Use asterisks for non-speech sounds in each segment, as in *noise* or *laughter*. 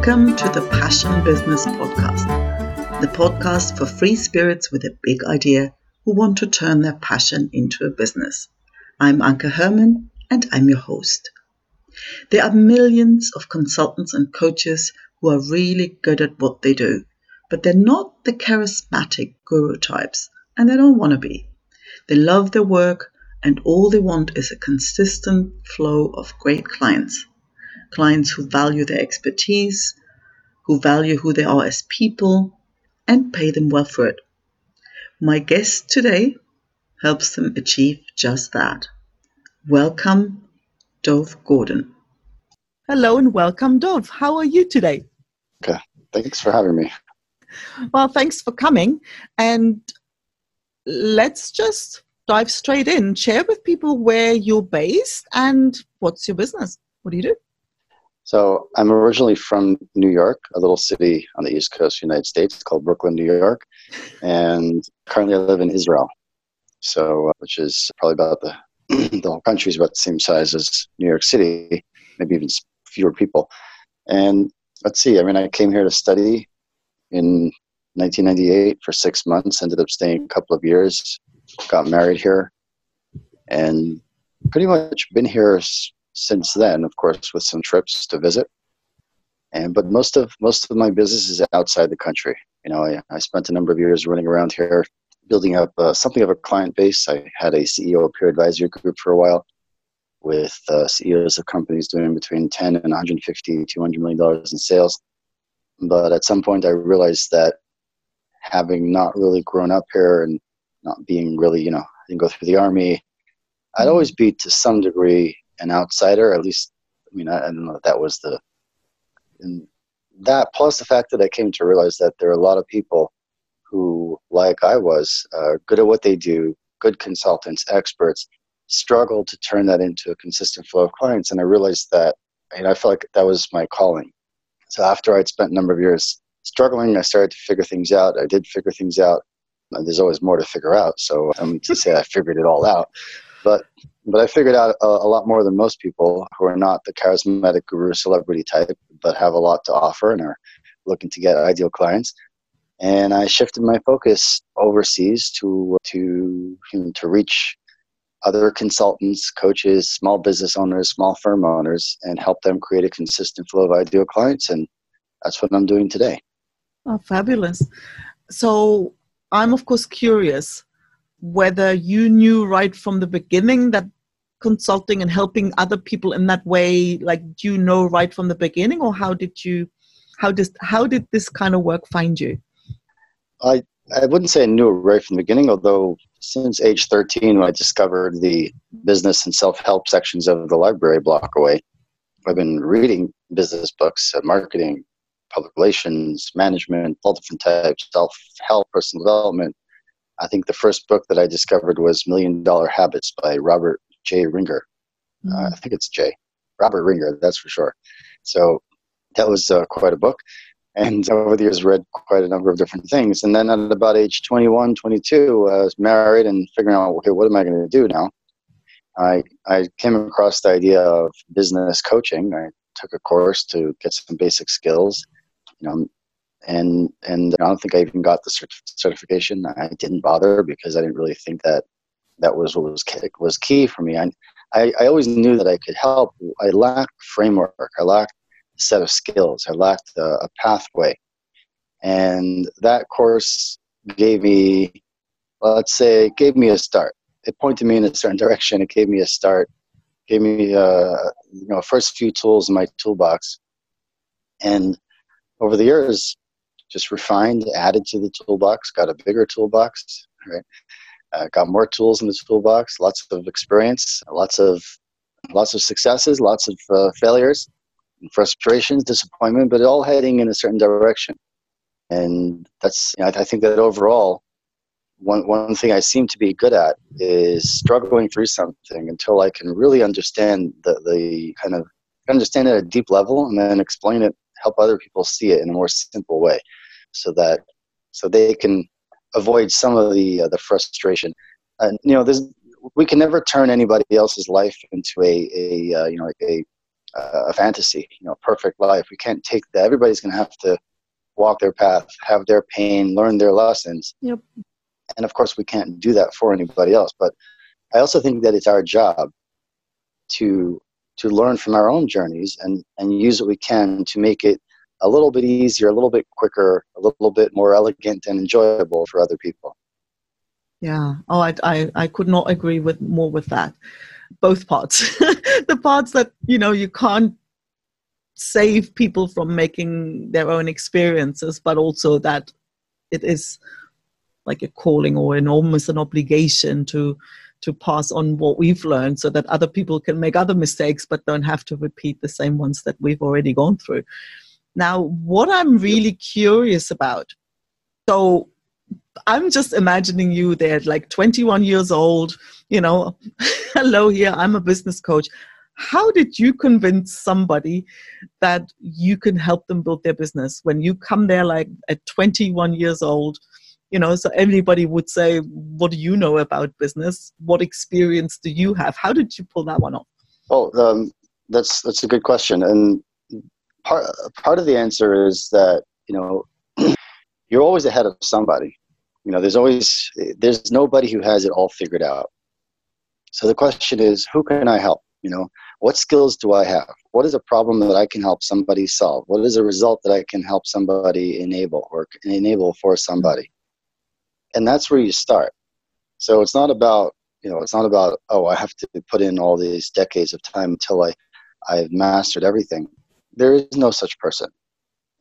Welcome to the Passion Business Podcast, the podcast for free spirits with a big idea who want to turn their passion into a business. I'm Anke Herman and I'm your host. There are millions of consultants and coaches who are really good at what they do, but they're not the charismatic guru types and they don't want to be. They love their work and all they want is a consistent flow of great clients clients who value their expertise, who value who they are as people, and pay them well for it. My guest today helps them achieve just that. Welcome, Dov Gordon. Hello and welcome, Dov. How are you today? Okay, thanks for having me. Well, thanks for coming. And let's just dive straight in. Share with people where you're based and what's your business. What do you do? So I'm originally from New York, a little city on the east coast of the United States called Brooklyn, New York, and currently I live in Israel. So, uh, which is probably about the *clears throat* the whole country is about the same size as New York City, maybe even fewer people. And let's see, I mean, I came here to study in 1998 for six months, ended up staying a couple of years, got married here, and pretty much been here since then, of course, with some trips to visit. And but most of most of my business is outside the country. You know, I, I spent a number of years running around here, building up uh, something of a client base. I had a CEO peer advisory group for a while, with uh, CEOs of companies doing between 10 and 150, 200 million dollars in sales. But at some point, I realized that having not really grown up here and not being really, you know, I didn't go through the army, I'd always be to some degree an outsider. At least, I mean, I, I don't know if that was the. And that plus the fact that I came to realize that there are a lot of people who, like I was, good at what they do, good consultants, experts, struggle to turn that into a consistent flow of clients. And I realized that, and I felt like that was my calling. So after I'd spent a number of years struggling, I started to figure things out. I did figure things out. There's always more to figure out. So I'm to say I figured it all out. But but I figured out a, a, lot more than most people who are not the charismatic guru celebrity type, but have a lot to offer and are looking to get ideal clients. And I shifted my focus overseas to to you know, to reach other consultants, coaches, small business owners, small firm owners, and help them create a consistent flow of ideal clients. And that's what I'm doing today. Oh, fabulous! So I'm of course curious whether you knew right from the beginning that consulting and helping other people in that way like do you know right from the beginning or how did you how does how did this kind of work find you? I i wouldn't say i knew right from the beginning although since age 13 when i discovered the business and self-help sections of the library block away i've been reading business books uh, marketing public relations management all different types self-help personal development I think the first book that I discovered was Million Dollar Habits by Robert J. Ringer. Mm-hmm. Uh, I think it's J. Robert Ringer, that's for sure. So that was uh, quite a book. And over the years, read quite a number of different things. And then at about age 21, 22, I was married and figuring out, okay, what am I going to do now? I, I came across the idea of business coaching. I took a course to get some basic skills. You know, and and I don't think I even got the cert- certification. I didn't bother because I didn't really think that that was what was key, was key for me. I, I, I always knew that I could help. I lacked framework. I lacked a set of skills. I lacked a, a pathway, and that course gave me, let's say, it gave me a start. It pointed me in a certain direction. It gave me a start. Gave me, uh, you know, first few tools in my toolbox, and over the years, just refined, added to the toolbox, got a bigger toolbox, right? Uh, got more tools in the toolbox, lots of experience, lots of lots of successes, lots of uh, failures, frustrations, disappointment, but all heading in a certain direction. And that's you know, I, I think that overall, one one thing I seem to be good at is struggling through something until I can really understand the the kind of understand it at a deep level and then explain it, help other people see it in a more simple way so that so they can avoid some of the uh, the frustration. And you know, there's we can never turn anybody else's life into a a uh, you know like a a fantasy, you know, perfect life. We can't take that. Everybody's going to have to walk their path, have their pain, learn their lessons. Yep. And of course, we can't do that for anybody else. But I also think that it's our job to to learn from our own journeys and and use what we can to make it a little bit easier, a little bit quicker, a little bit more elegant and enjoyable for other people. Yeah. Oh, I, I, I could not agree with more with that. Both parts. *laughs* the parts that, you know, you can't save people from making their own experiences, but also that it is like a calling or an almost an obligation to to pass on what we've learned so that other people can make other mistakes but don't have to repeat the same ones that we've already gone through. Now, what I'm really curious about, so I'm just imagining you there, like 21 years old, you know, *laughs* hello here, I'm a business coach. How did you convince somebody that you can help them build their business when you come there like at 21 years old? You know, so everybody would say, What do you know about business? What experience do you have? How did you pull that one off? Oh, um, that's that's a good question. And part part of the answer is that you know *clears throat* you're always ahead of somebody. You know, there's always there's nobody who has it all figured out. So the question is, who can I help? You know, what skills do I have? What is a problem that I can help somebody solve? What is a result that I can help somebody enable or enable for somebody? And that's where you start. So it's not about you know, it's not about oh, I have to put in all these decades of time until I I've mastered everything there is no such person.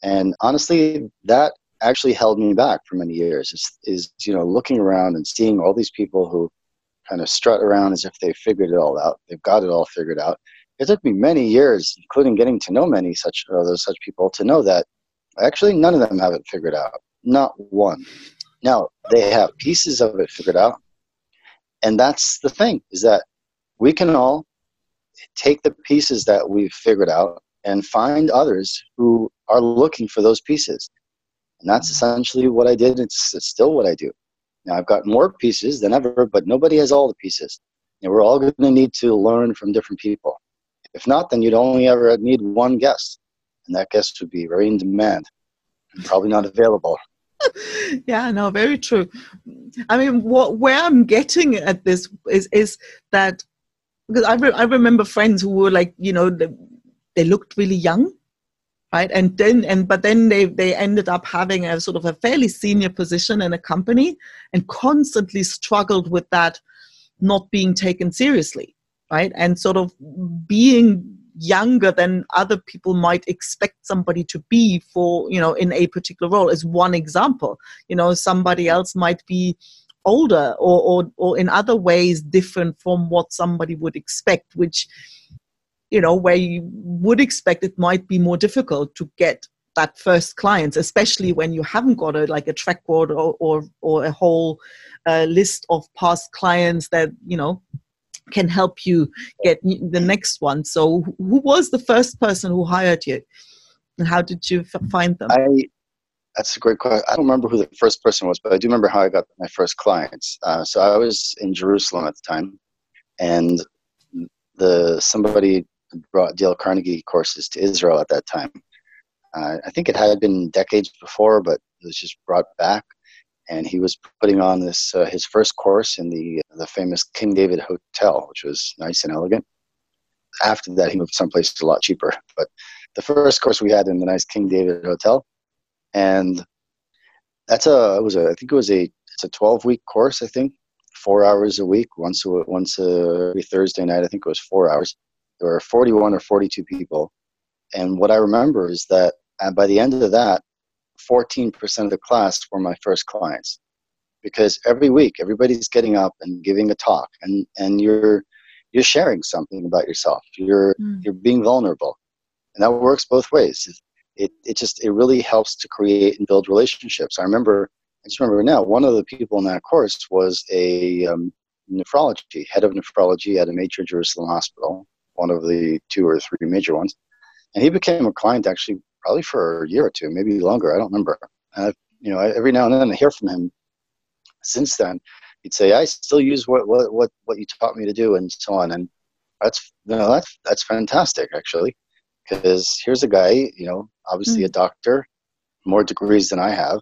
And honestly, that actually held me back for many years is, is you know looking around and seeing all these people who kind of strut around as if they figured it all out they've got it all figured out it took me many years including getting to know many such uh, those such people to know that actually none of them have it figured out not one now they have pieces of it figured out and that's the thing is that we can all take the pieces that we've figured out and find others who are looking for those pieces. And that's mm-hmm. essentially what I did. It's, it's still what I do. Now I've got more pieces than ever, but nobody has all the pieces. And we're all going to need to learn from different people. If not, then you'd only ever need one guest, and that guest would be very in demand and probably not available. *laughs* yeah, no, very true. I mean, what where I'm getting at this is is that because I, re- I remember friends who were like, you know, the, they looked really young right? And then and but then they they ended up having a sort of a fairly senior position in a company and constantly struggled with that not being taken seriously right? And sort of being younger than other people might expect somebody to be for you know in a particular role is one example. You know somebody else might be older or or, or in other ways different from what somebody would expect which you know where you would expect it might be more difficult to get that first clients especially when you haven't got a like a track record or or, or a whole uh, list of past clients that you know can help you get the next one. So who was the first person who hired you? And how did you f- find them? I, that's a great question i don't remember who the first person was but i do remember how i got my first clients. Uh, so i was in jerusalem at the time and the somebody brought Dale Carnegie courses to Israel at that time. Uh, I think it had been decades before, but it was just brought back. And he was putting on this uh, his first course in the the famous King David Hotel, which was nice and elegant. After that, he moved someplace a lot cheaper. But the first course we had in the nice King David Hotel, and that's a it was a I think it was a it's a twelve week course. I think four hours a week, once a, once a, every Thursday night. I think it was four hours there were 41 or 42 people. And what I remember is that uh, by the end of that, 14% of the class were my first clients. Because every week, everybody's getting up and giving a talk, and, and you're, you're sharing something about yourself. You're, mm. you're being vulnerable. And that works both ways. It, it just, it really helps to create and build relationships. I remember, I just remember now, one of the people in that course was a um, nephrology, head of nephrology at a major Jerusalem hospital one of the two or three major ones. And he became a client actually probably for a year or two, maybe longer. I don't remember. Uh, you know, every now and then I hear from him. Since then, he'd say, "I still use what what what what you taught me to do," and so on. And that's you know, that's that's fantastic actually, because here's a guy, you know, obviously mm. a doctor, more degrees than I have,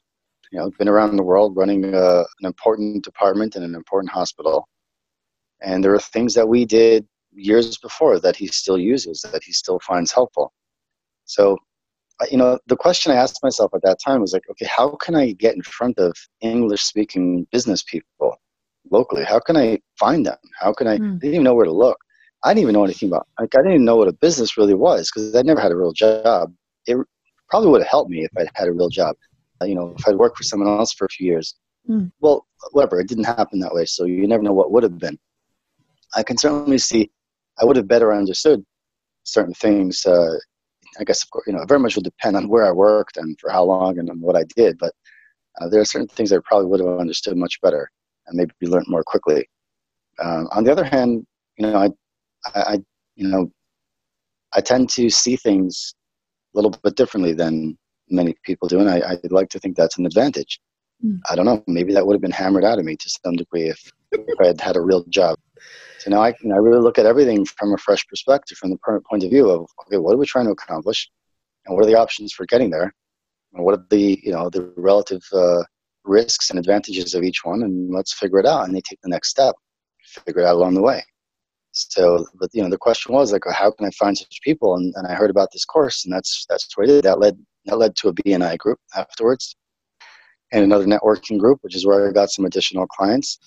you know, been around the world running a, uh, an important department in an important hospital, and there are things that we did years before that he still uses that he still finds helpful. So, you know, the question I asked myself at that time was like, okay, how can I get in front of English-speaking business people locally? How can I find them? How can I? Mm. I didn't even know where to look. I didn't even know anything about. Like, I didn't even know what a business really was because I never had a real job. It probably would have helped me if I'd had a real job. You know, if I'd worked for someone else for a few years. Mm. Well, whatever. It didn't happen that way, so you never know what would have been. I can certainly see I would have better understood certain things. Uh, I guess, of course, you know, very much will depend on where I worked and for how long and what I did. But uh, there are certain things I probably would have understood much better and maybe learned more quickly. Um, on the other hand, you know, I, I, you know, I tend to see things a little bit differently than many people do, and I, I like to think that's an advantage. Mm. I don't know. Maybe that would have been hammered out of me to some degree if, if I had had a real job. So now I can I really look at everything from a fresh perspective, from the point of view of okay, what are we trying to accomplish, and what are the options for getting there, and what are the you know the relative uh, risks and advantages of each one, and let's figure it out. And they take the next step, figure it out along the way. So, but you know, the question was like, how can I find such people? And, and I heard about this course, and that's that's what I did. That led that led to a BNI group afterwards, and another networking group, which is where I got some additional clients.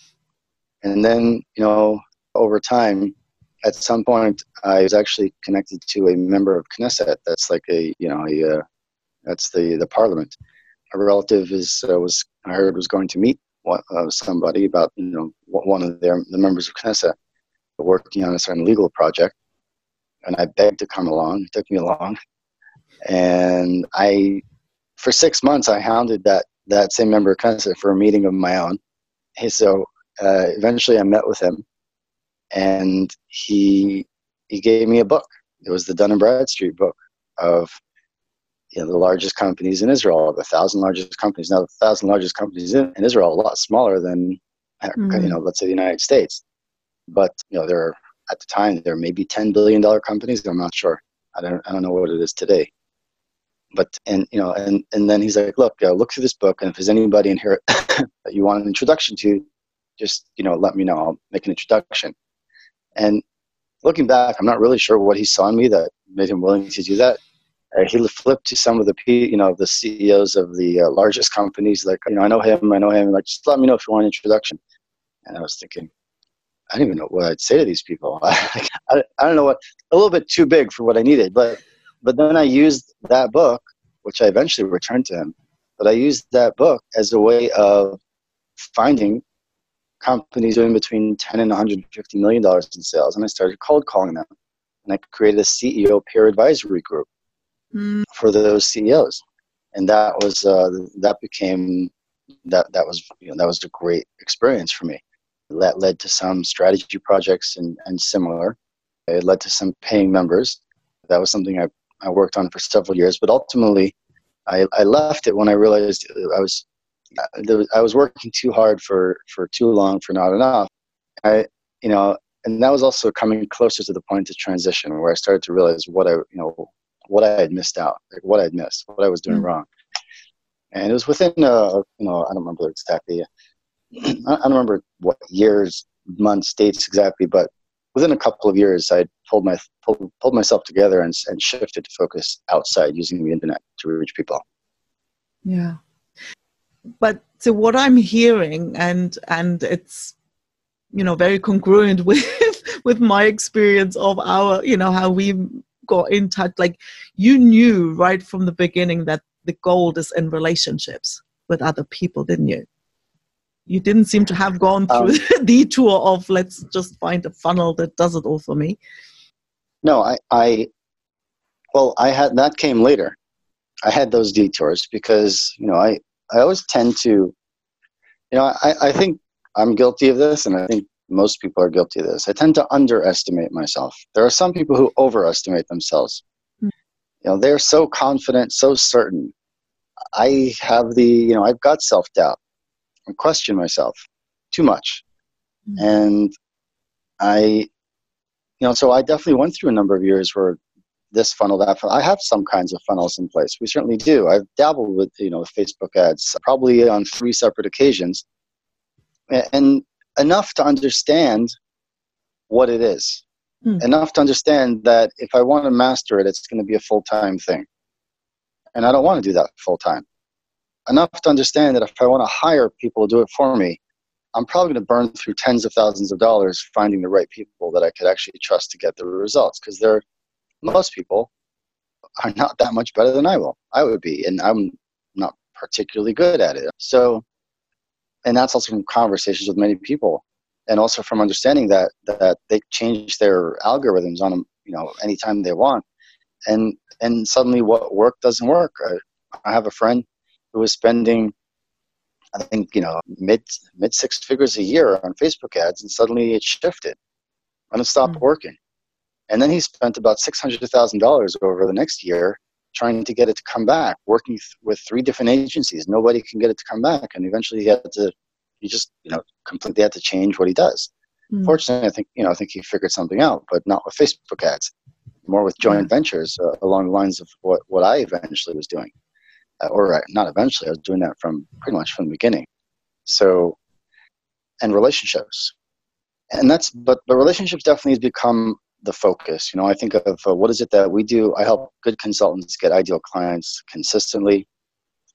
And then, you know, over time, at some point, I was actually connected to a member of Knesset. That's like a, you know, a, uh, that's the the parliament. A relative is uh, was I heard was going to meet one, uh, somebody about you know one of their the members of Knesset working on a certain legal project, and I begged to come along. He took me along, and I, for six months, I hounded that that same member of Knesset for a meeting of my own. Hey, so uh, eventually, I met with him and he he gave me a book. It was the Dun and Bradstreet book of you know the largest companies in Israel, the thousand largest companies. Now, the thousand largest companies in, in Israel are a lot smaller than mm-hmm. you know, let's say the United States. But you know, there are, at the time there may be ten billion dollar companies. I'm not sure. I don't I don't know what it is today. But and you know, and and then he's like, look, uh, look through this book, and if there's anybody in here *laughs* that you want an introduction to, just you know, let me know. I'll make an introduction. And looking back, I'm not really sure what he saw in me that made him willing to do that. Uh, he flipped to some of the you know the CEOs of the uh, largest companies. Like you know, I know him, I know him. Like, just let me know if you want an introduction. And I was thinking, I don't even know what I'd say to these people. *laughs* I, I, I don't know what a little bit too big for what I needed. But but then I used that book, which I eventually returned to him. But I used that book as a way of finding companies doing between 10 and 150 million dollars in sales and i started cold calling them. And i created a ceo peer advisory group mm. for those ceos and that was uh, that became that that was you know that was a great experience for me. That led to some strategy projects and, and similar. It led to some paying members. That was something i, I worked on for several years but ultimately I, I left it when i realized i was I was working too hard for for too long for not enough. I you know, and that was also coming closer to the point of transition where I started to realize what I you know what I had missed out, like what I had missed, what I was doing mm-hmm. wrong. And it was within uh, you know I don't remember exactly. *clears throat* I don't remember what years, months, dates exactly, but within a couple of years, I pulled my pulled, pulled myself together and and shifted to focus outside using the internet to reach people. Yeah but so what I'm hearing, and and it's you know very congruent *laughs* with with my experience of our you know how we got in touch. Like you knew right from the beginning that the gold is in relationships with other people, didn't you? You didn't seem to have gone through um, *laughs* the detour of let's just find a funnel that does it all for me. No, I, I, well, I had that came later. I had those detours because you know I I always tend to, you know, I, I think I'm guilty of this, and I think most people are guilty of this. I tend to underestimate myself. There are some people who overestimate themselves. Mm. You know, they're so confident, so certain. I have the, you know, I've got self doubt. I question myself too much. Mm. And I, you know, so I definitely went through a number of years where this funnel, that funnel. I have some kinds of funnels in place. We certainly do. I've dabbled with, you know, Facebook ads probably on three separate occasions, and enough to understand what it is. Hmm. Enough to understand that if I want to master it, it's going to be a full time thing. And I don't want to do that full time. Enough to understand that if I want to hire people to do it for me, I'm probably going to burn through tens of thousands of dollars finding the right people that I could actually trust to get the results because they're most people are not that much better than I will. I would be, and I'm not particularly good at it. So, and that's also from conversations with many people, and also from understanding that that they change their algorithms on them, you know, anytime they want, and and suddenly what work doesn't work. I, I have a friend who was spending I think you know mid mid six figures a year on Facebook ads, and suddenly it shifted, and it stopped mm-hmm. working. And then he spent about six hundred thousand dollars over the next year trying to get it to come back, working th- with three different agencies. Nobody can get it to come back, and eventually he had to. He just you know completely had to change what he does. Mm-hmm. Fortunately, I think you know I think he figured something out, but not with Facebook ads, more with joint ventures uh, along the lines of what what I eventually was doing. Uh, or uh, not eventually, I was doing that from pretty much from the beginning. So, and relationships, and that's but but relationships definitely has become the focus. You know, I think of uh, what is it that we do. I help good consultants get ideal clients consistently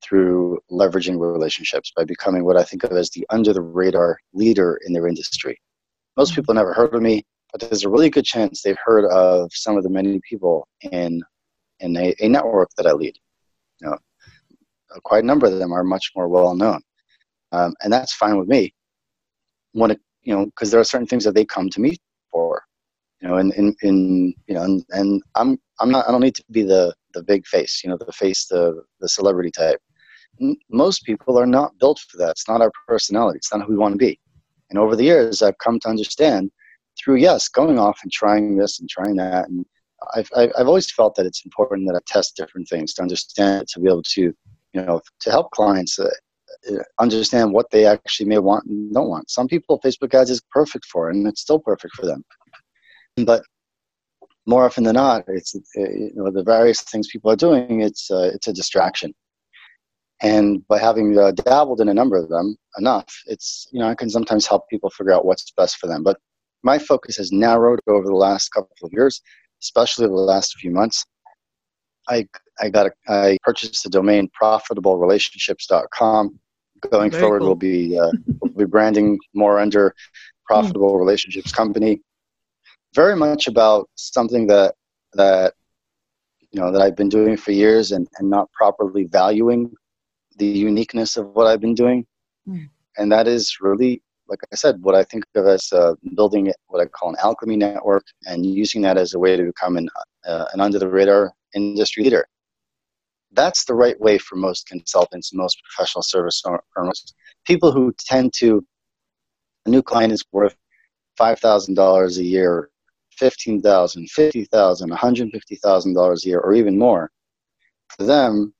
through leveraging relationships by becoming what I think of as the under the radar leader in their industry. Most people never heard of me, but there's a really good chance they've heard of some of the many people in in a, a network that I lead. You know, quite a number of them are much more well known, um, and that's fine with me. When it, you know, because there are certain things that they come to me for, you know, and in, in you know, and, and I'm I'm not I don't need to be the the big face, you know, the face, the the celebrity type. Most people are not built for that. It's not our personality. It's not who we want to be. And over the years, I've come to understand through yes, going off and trying this and trying that, and I've I've always felt that it's important that I test different things to understand to be able to you know, to help clients uh, uh, understand what they actually may want and don't want. Some people, Facebook ads is perfect for, and it's still perfect for them. But more often than not, it's you know the various things people are doing. It's uh, it's a distraction, and by having uh, dabbled in a number of them enough, it's you know I can sometimes help people figure out what's best for them. But my focus has narrowed over the last couple of years, especially the last few months. I I got a, I purchased the domain profitablerelationships.com. Going Very forward, cool. we'll be uh, we'll be branding more under Profitable mm. Relationships Company. Very much about something that that you know that I've been doing for years and, and not properly valuing the uniqueness of what I've been doing, mm. and that is really like I said, what I think of as uh, building what I call an alchemy network and using that as a way to become an, uh, an under the radar industry leader that's the right way for most consultants, most professional service firms. People who tend to, a new client is worth $5,000 a year, $15,000, $50,000, $150,000 a year, or even more. For them,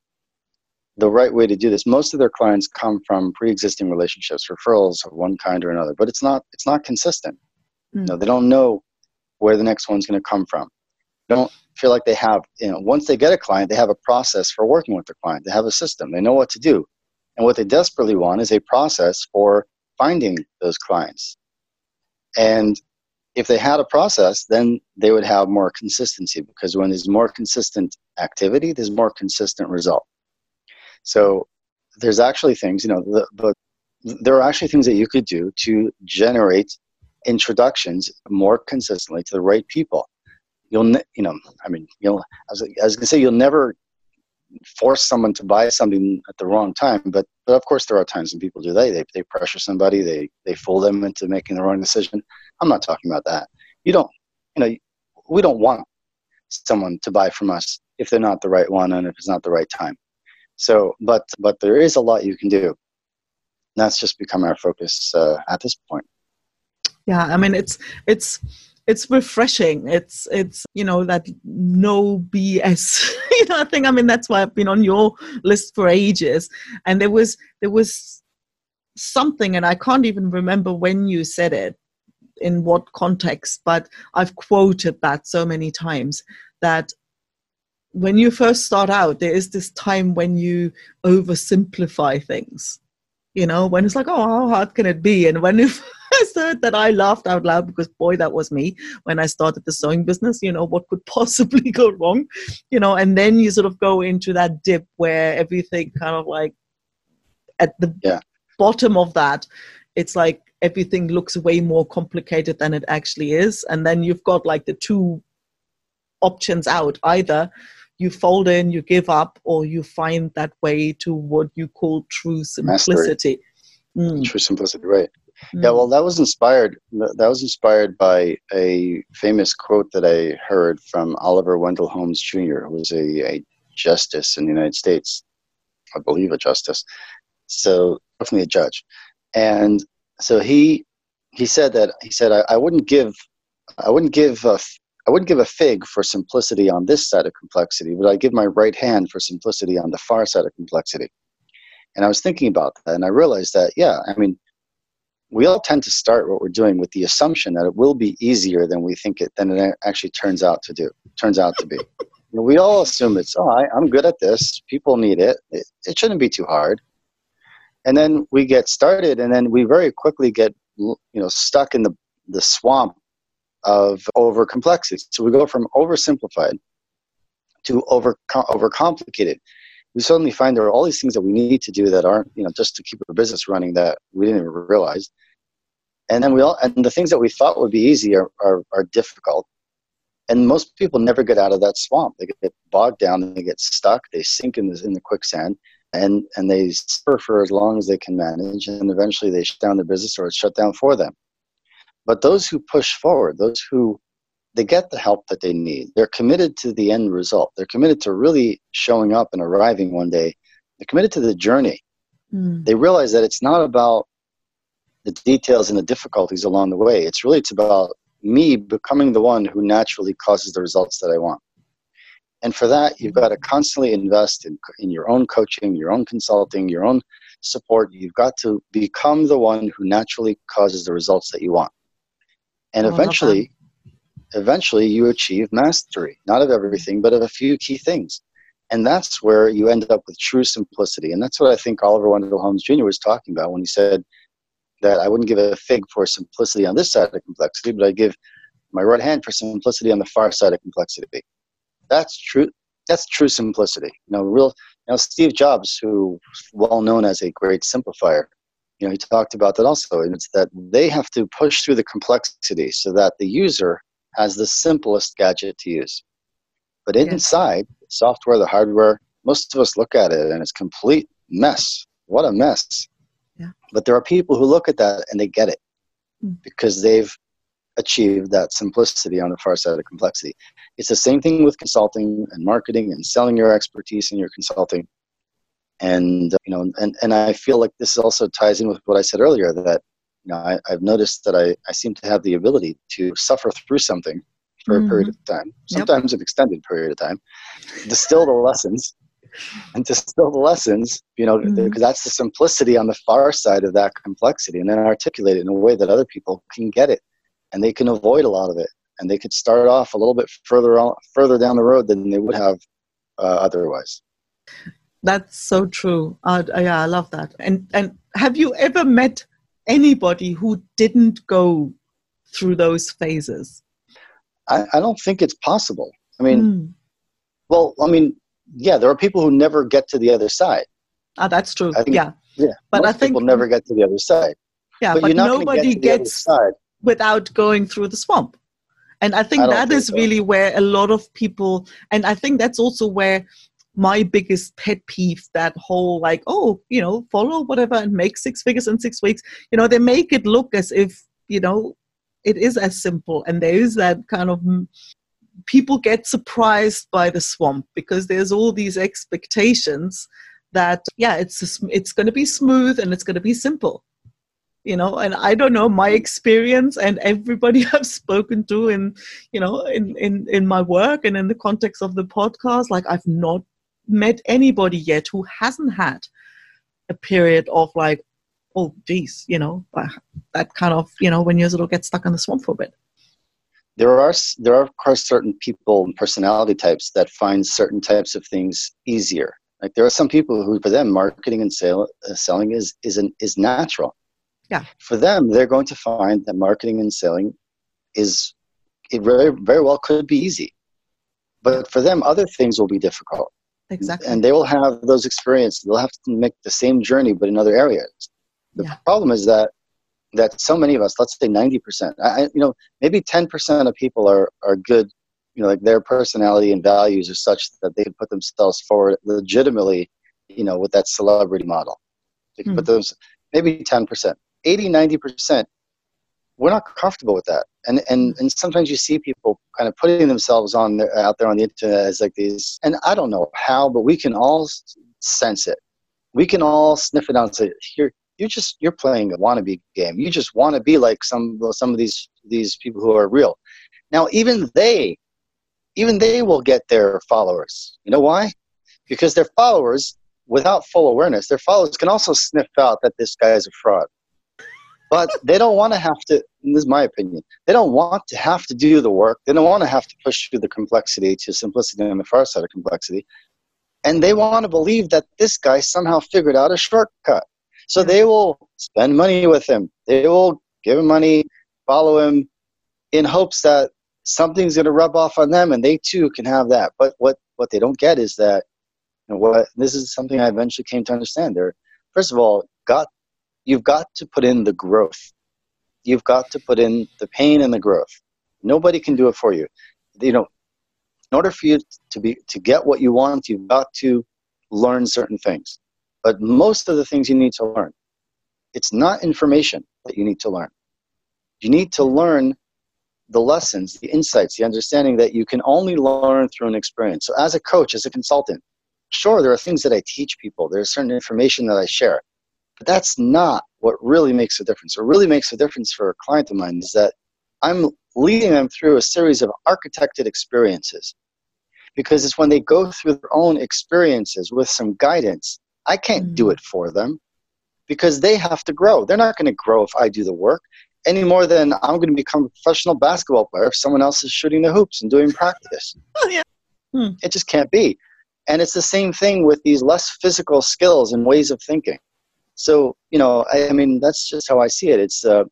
the right way to do this, most of their clients come from pre-existing relationships, referrals of one kind or another, but it's not, it's not consistent. Mm. No, they don't know where the next one's going to come from. They don't feel like they have, you know, once they get a client, they have a process for working with the client. They have a system. They know what to do. And what they desperately want is a process for finding those clients. And if they had a process, then they would have more consistency because when there's more consistent activity, there's more consistent result. So there's actually things, you know, the, the, there are actually things that you could do to generate introductions more consistently to the right people you'll you know i mean you'll I was, I was gonna say you'll never force someone to buy something at the wrong time but but of course there are times when people do that. They, they pressure somebody they they fool them into making the wrong decision. I'm not talking about that. You don't you know we don't want someone to buy from us if they're not the right one and if it's not the right time. So but but there is a lot you can do. That's just become our focus uh, at this point. Yeah i mean it's it's it's refreshing. It's it's you know that no BS *laughs* you know I think I mean that's why I've been on your list for ages. And there was there was something, and I can't even remember when you said it. in what context, but I've quoted that so many times that when you first start out, there is this time when you oversimplify things. You know, when it's like, oh, how hard can it be? And when you first heard that, I laughed out loud because, boy, that was me when I started the sewing business. You know, what could *laughs* possibly go wrong? You know, and then you sort of go into that dip where everything kind of like at the Yeah. bottom of that, it's like everything looks way more complicated than it actually is. And then you've got like the two options out either you fold in, you give up, or you find that way to what you call true simplicity. Mm, True simplicity, right? Mm. Yeah, well, that was inspired. That was inspired by a famous quote that I heard from Oliver Wendell Holmes Jr., who was a, a justice in the United States, I believe a justice, so definitely a judge, and so he he said that he said I, I wouldn't give I wouldn't give a, I wouldn't give a fig for simplicity on this side of complexity, but I give my right hand for simplicity on the far side of complexity. And I was thinking about that, and I realized that yeah, I mean we all tend to start what we're doing with the assumption that it will be easier than we think it than it actually turns out to do turns out to be. *laughs* You know, we all assume it's oh I, i'm good at this. People need it. it it shouldn't be too hard. And then we get started and then we very quickly get you know stuck in the the swamp of over complexity so we go from oversimplified to over overcomplicated. We suddenly find there are all these things that we need to do that aren't, you know, just to keep our business running that we didn't even realize. And then we all, and the things that we thought would be easy are, are, are difficult. And most people never get out of that swamp. They get bogged down, they get stuck, they sink in the, in the quicksand, and, and they suffer for as long as they can manage. And eventually they shut down their business or it's shut down for them. But those who push forward, those who they get the help that they need. They're committed to the end result. They're committed to really showing up and arriving one day. They're committed to the journey. Mm. They realize that it's not about the details and the difficulties along the way. It's really it's about me becoming the one who naturally causes the results that I want. And for that, you've mm-hmm. got to constantly invest in, in your own coaching, your own consulting, your own support. You've got to become the one who naturally causes the results that you want. And Oh, I love that. eventually, eventually you achieve mastery, not of everything, but of a few key things. And that's where you end up with true simplicity. And that's what I think Oliver Wendell Holmes Jr. was talking about when he said that I wouldn't give a fig for simplicity on this side of complexity, but I give my right hand for simplicity on the far side of complexity. That's true. That's true simplicity. You know, real. You know, Steve Jobs, who well known as a great simplifier, you know, he talked about that also. And it's that they have to push through the complexity so that the user has the simplest gadget to use. But inside, the software, the hardware, most of us look at it and it's complete mess. What a mess. Yeah. But there are people who look at that and they get it Mm. because they've achieved that simplicity on the far side of complexity. It's the same thing with consulting and marketing and selling your expertise in your consulting. And you know, and, and I feel like this also ties in with what I said earlier that you know I, I've noticed that I, I seem to have the ability to suffer through something for a period of time, Yep. sometimes an extended period of time, distill the lessons, and distill the lessons, you know, Mhm. because that's the simplicity on the far side of that complexity, and then articulate it in a way that other people can get it, and they can avoid a lot of it, and they could start off a little bit further on, further down the road than they would have uh, otherwise. That's so true. Uh, yeah, I love that. And and have you ever met anybody who didn't go through those phases? I, I don't think it's possible. I mean, Mm. well, I mean, yeah, there are people who never get to the other side. Ah, that's true. Think- yeah, Yeah, But most I think- people never get to the other side. yeah. but, But, nobody get to the other gets side. without going through the swamp. And I think I that think is so. really where a lot of people, and I think that's also where my biggest pet peeve that whole like, oh, you know, follow whatever and make six figures in six weeks. You know, they make it look as if, you know, it is as simple. And there is that kind of people get surprised by the swamp because there's all these expectations that, yeah, it's, it's going to be smooth and it's going to be simple. You know and i don't know my experience and everybody *laughs* i've spoken to in you know in in in my work and in the context of the podcast like i've not met anybody yet who hasn't had a period of like oh geez you know that kind of you know when you sort of get stuck in the swamp for a bit there are there are of course certain people and personality types that find certain types of things easier. Like there are some people who for them marketing and sale, uh, selling is is an, is natural. Yeah. For them they're going to find that marketing and selling is it very very well could be easy. But for them other things will be difficult. Exactly. And they will have those experiences. They'll have to make the same journey but in other areas. The yeah. problem is that that so many of us let's say 90% I, you know maybe 10% of people are are good you know like their personality and values are such that they can put themselves forward legitimately you know with that celebrity model. They can mm. put those maybe 10% 80 90% we're not comfortable with that. And and and sometimes you see people kind of putting themselves on there, out there on the internet as like these and i don't know how but we can all sense it. We can all sniff it out and say here you just you're playing a wannabe game. You just want to be like some some of these these people who are real. Now even they even they will get their followers. You know why? Because their followers without full awareness their followers can also sniff out that this guy is a fraud. But *laughs* they don't want to have to this is my opinion they don't want to have to do the work. They don't want to have to push through the complexity to simplicity on the far side of complexity. And they want to believe that this guy somehow figured out a shortcut so they will spend money with him they will give him money follow him in hopes that something's going to rub off on them and they too can have that but what what they don't get is that you know, what this is something i eventually came to understand there first of all got you've got to put in the growth. You've got to put in the pain and the growth. Nobody can do it for you. You know, in order for you to be to get what you want, you've got to learn certain things. But most of the things you need to learn, it's not information that you need to learn. You need to learn the lessons, the insights, the understanding that you can only learn through an experience. So, as a coach, as a consultant, sure, there are things that I teach people, there's certain information that I share. But that's not what really makes a difference. What really makes a difference for a client of mine is that I'm leading them through a series of architected experiences. Because it's when they go through their own experiences with some guidance, I can't mm-hmm. do it for them because they have to grow. They're not going to grow if I do the work any more than I'm going to become a professional basketball player if someone else is shooting the hoops and doing practice. *laughs* Oh, yeah. Hmm. It just can't be. And it's the same thing with these less physical skills and ways of thinking. So, you know, I, I mean, that's just how I see it. It's, uh,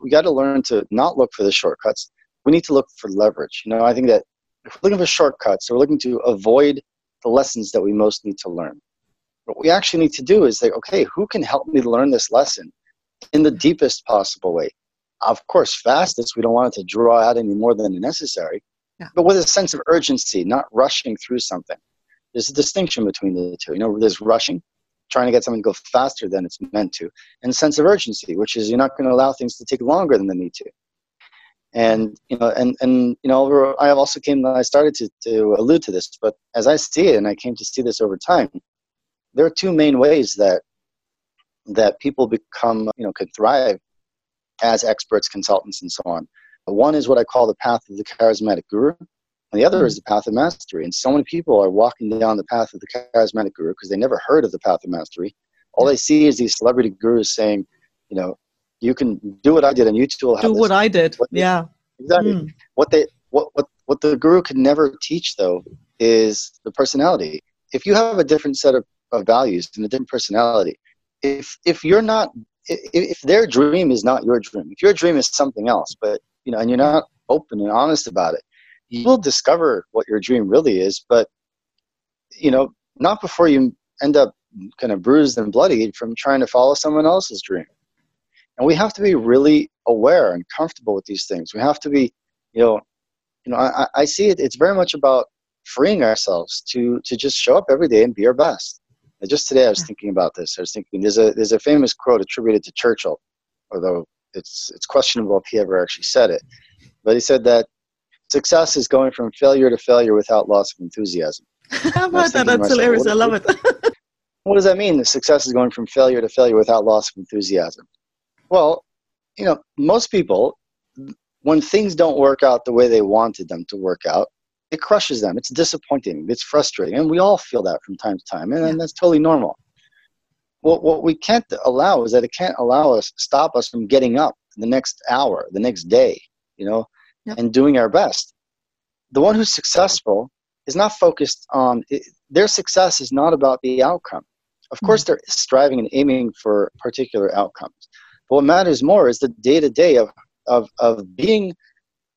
we got to learn to not look for the shortcuts. We need to look for leverage. You know, I think that if we're looking for shortcuts, we're looking to avoid the lessons that we most need to learn. What we actually need to do is like, okay, who can help me learn this lesson in the deepest possible way? Of course, fastest. We don't want it to draw out any more than necessary, yeah. but with a sense of urgency, not rushing through something. There's a distinction between the two. You know, there's rushing, trying to get something to go faster than it's meant to, and a sense of urgency, which is you're not going to allow things to take longer than they need to. And you know, and and you know, I also came. I started to to allude to this, but as I see it, and I came to see this over time, there are two main ways that that people become, you know, could thrive as experts, consultants, and so on. One is what I call the path of the charismatic guru, and the other is the path of mastery. And so many people are walking down the path of the charismatic guru because they never heard of the path of mastery. All they see is these celebrity gurus saying, you know, you can do what I did and you too will have do what I did. What they, yeah. Exactly. Mm. What they what, what what the guru could never teach though is the personality. If you have a different set of, of values and a different personality, if if you're not if, their dream is not your dream, if your dream is something else, but you know, and you're not open and honest about it, you will discover what your dream really is, but you know, not before you end up kind of bruised and bloodied from trying to follow someone else's dream. And we have to be really aware and comfortable with these things. We have to be, you know, you know, I, I see it. It's very much about freeing ourselves to to just show up every day and be our best. And just today, I was thinking about this. I was thinking there's a there's a famous quote attributed to Churchill, although it's it's questionable if he ever actually said it. But he said that Success is going from failure to failure without loss of enthusiasm. *laughs* How about that? That's hilarious. I love it. *laughs* what does that mean? The success is going from failure to failure without loss of enthusiasm. Well, you know, most people, when things don't work out the way they wanted them to work out, it crushes them. It's disappointing. It's frustrating. And we all feel that from time to time. And, and that's totally normal. what what we can't allow is that it can't allow us stop us from getting up the next hour, the next day, you know, Yep. and doing our best. The one who's successful is not focused on it, their success is not about the outcome. Of mm-hmm. course, they're striving and aiming for particular outcomes. But what matters more is the day to day of of of being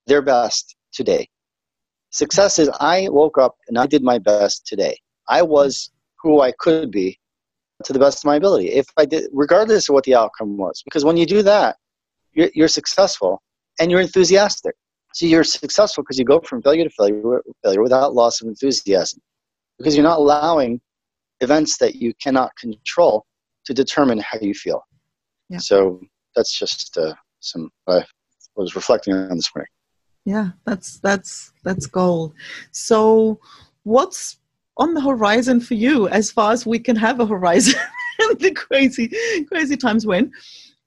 their best today. Success is I woke up and I did my best today. I was who I could be to the best of my ability. If I did, regardless of what the outcome was, because when you do that, you're, you're successful and you're enthusiastic. So you're successful because you go from failure to failure, failure without loss of enthusiasm, because you're not allowing events that you cannot control to determine how you feel. Yeah. So that's just uh, some I was reflecting on this morning. Yeah, that's that's that's gold. So, what's on the horizon for you, as far as we can have a horizon *laughs* in the crazy, crazy times when?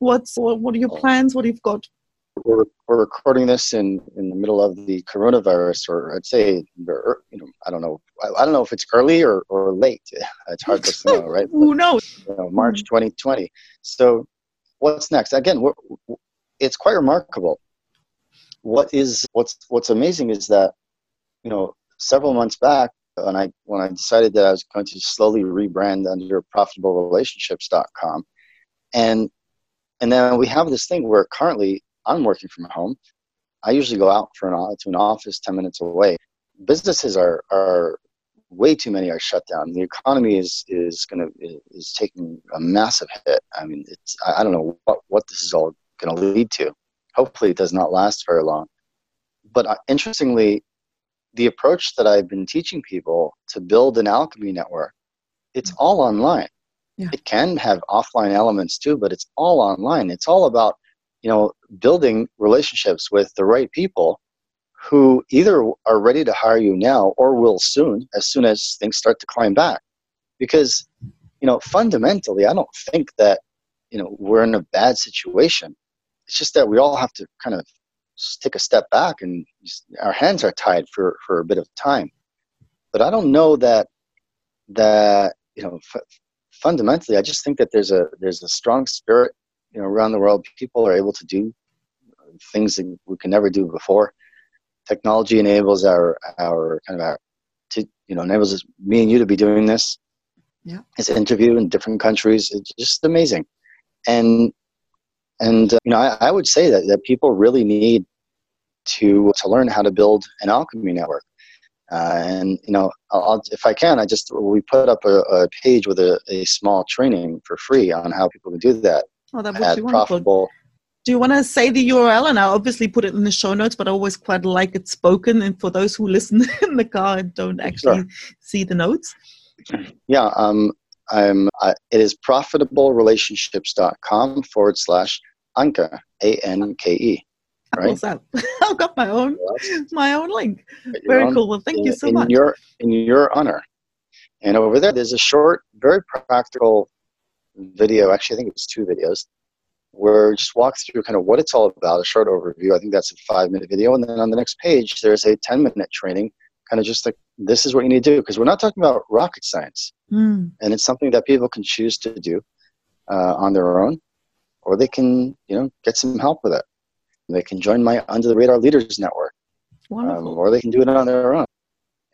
What's what, what are your plans? What have you've got? We're, we're recording this in, in the middle of the coronavirus, or I'd say, you know, I don't know, I, I don't know if it's early or, or late. *laughs* It's hard to *laughs* know, right? Who knows? you know, March 2020. So, what's next? Again, we're, it's quite remarkable. What is what's what's amazing is that you know several months back when I when I decided that I was going to slowly rebrand under ProfitableRelationships.com, and and then we have this thing where currently I'm working from home. I usually go out for an to an office 10 minutes away. Businesses are are way too many are shut down. The economy is is going to is taking a massive hit. I mean, it's I don't know what what this is all going to lead to. Hopefully, it does not last very long. But uh, interestingly, the approach that I've been teaching people to build an alchemy network, it's all online. Yeah. It can have offline elements too, but it's all online. It's all about you know building relationships with the right people who either are ready to hire you now or will soon as soon as things start to climb back because you know fundamentally i don't think that you know we're in a bad situation it's just that we all have to kind of take a step back and our hands are tied for for a bit of time. But i don't know that that you know f- fundamentally i just think that there's a there's a strong spirit you know around the world. People are able to do uh, things that we can never do before. Technology enables our our kind of our to you know enables us, me and you to be doing this. Yeah. this interview in different countries. It's just amazing. And and uh, you know I, I would say that, that people really need to to learn how to build an alchemy network uh, and you know I'll, I'll- if i can i just we put up a, a page with a, a small training for free on how people can do that Oh, that would be wonderful. profitable Do you want to say the URL? And I obviously put it in the show notes, but I always quite like it spoken. And for those who listen *laughs* in the car and don't actually see the notes, Yeah, um, I'm. Uh, it is profitablerelationships.com forward slash Anke A N K E. Right. was that? *laughs* I've got my own my own link. Very own- cool. Well, thank you in- so in much. Your in your honor, and over there, there's a short, very practical video. Actually, I think it's two videos where just walk through kind of what it's all about. A short overview. I think that's a five minute video, and then on the next page, there's a ten minute training. Kind of just like this is what you need to do because we're not talking about rocket science. Mm, and it's something that people can choose to do uh, on their own, or they can, you know, get some help with it. They can join my Under the Radar Leaders Network, um, or they can do it on their own.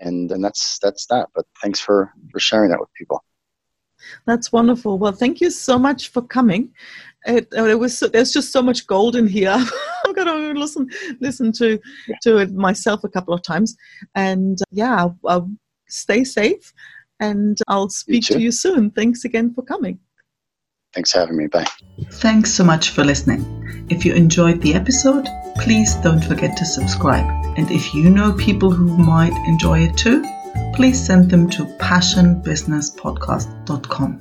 And and that's that's that. But thanks for for sharing that with people. That's wonderful. Well, thank you so much for coming. It, uh, it was so, there's just so much gold in here. *laughs* I'm gonna listen listen to Yeah. to it myself a couple of times, and uh, yeah, I'll, I'll stay safe, and I'll speak to you soon. Thanks again for coming. Thanks for having me. Bye. Thanks so much for listening. If you enjoyed the episode, please don't forget to subscribe. And if you know people who might enjoy it too, please send them to passionbusinesspodcast.com.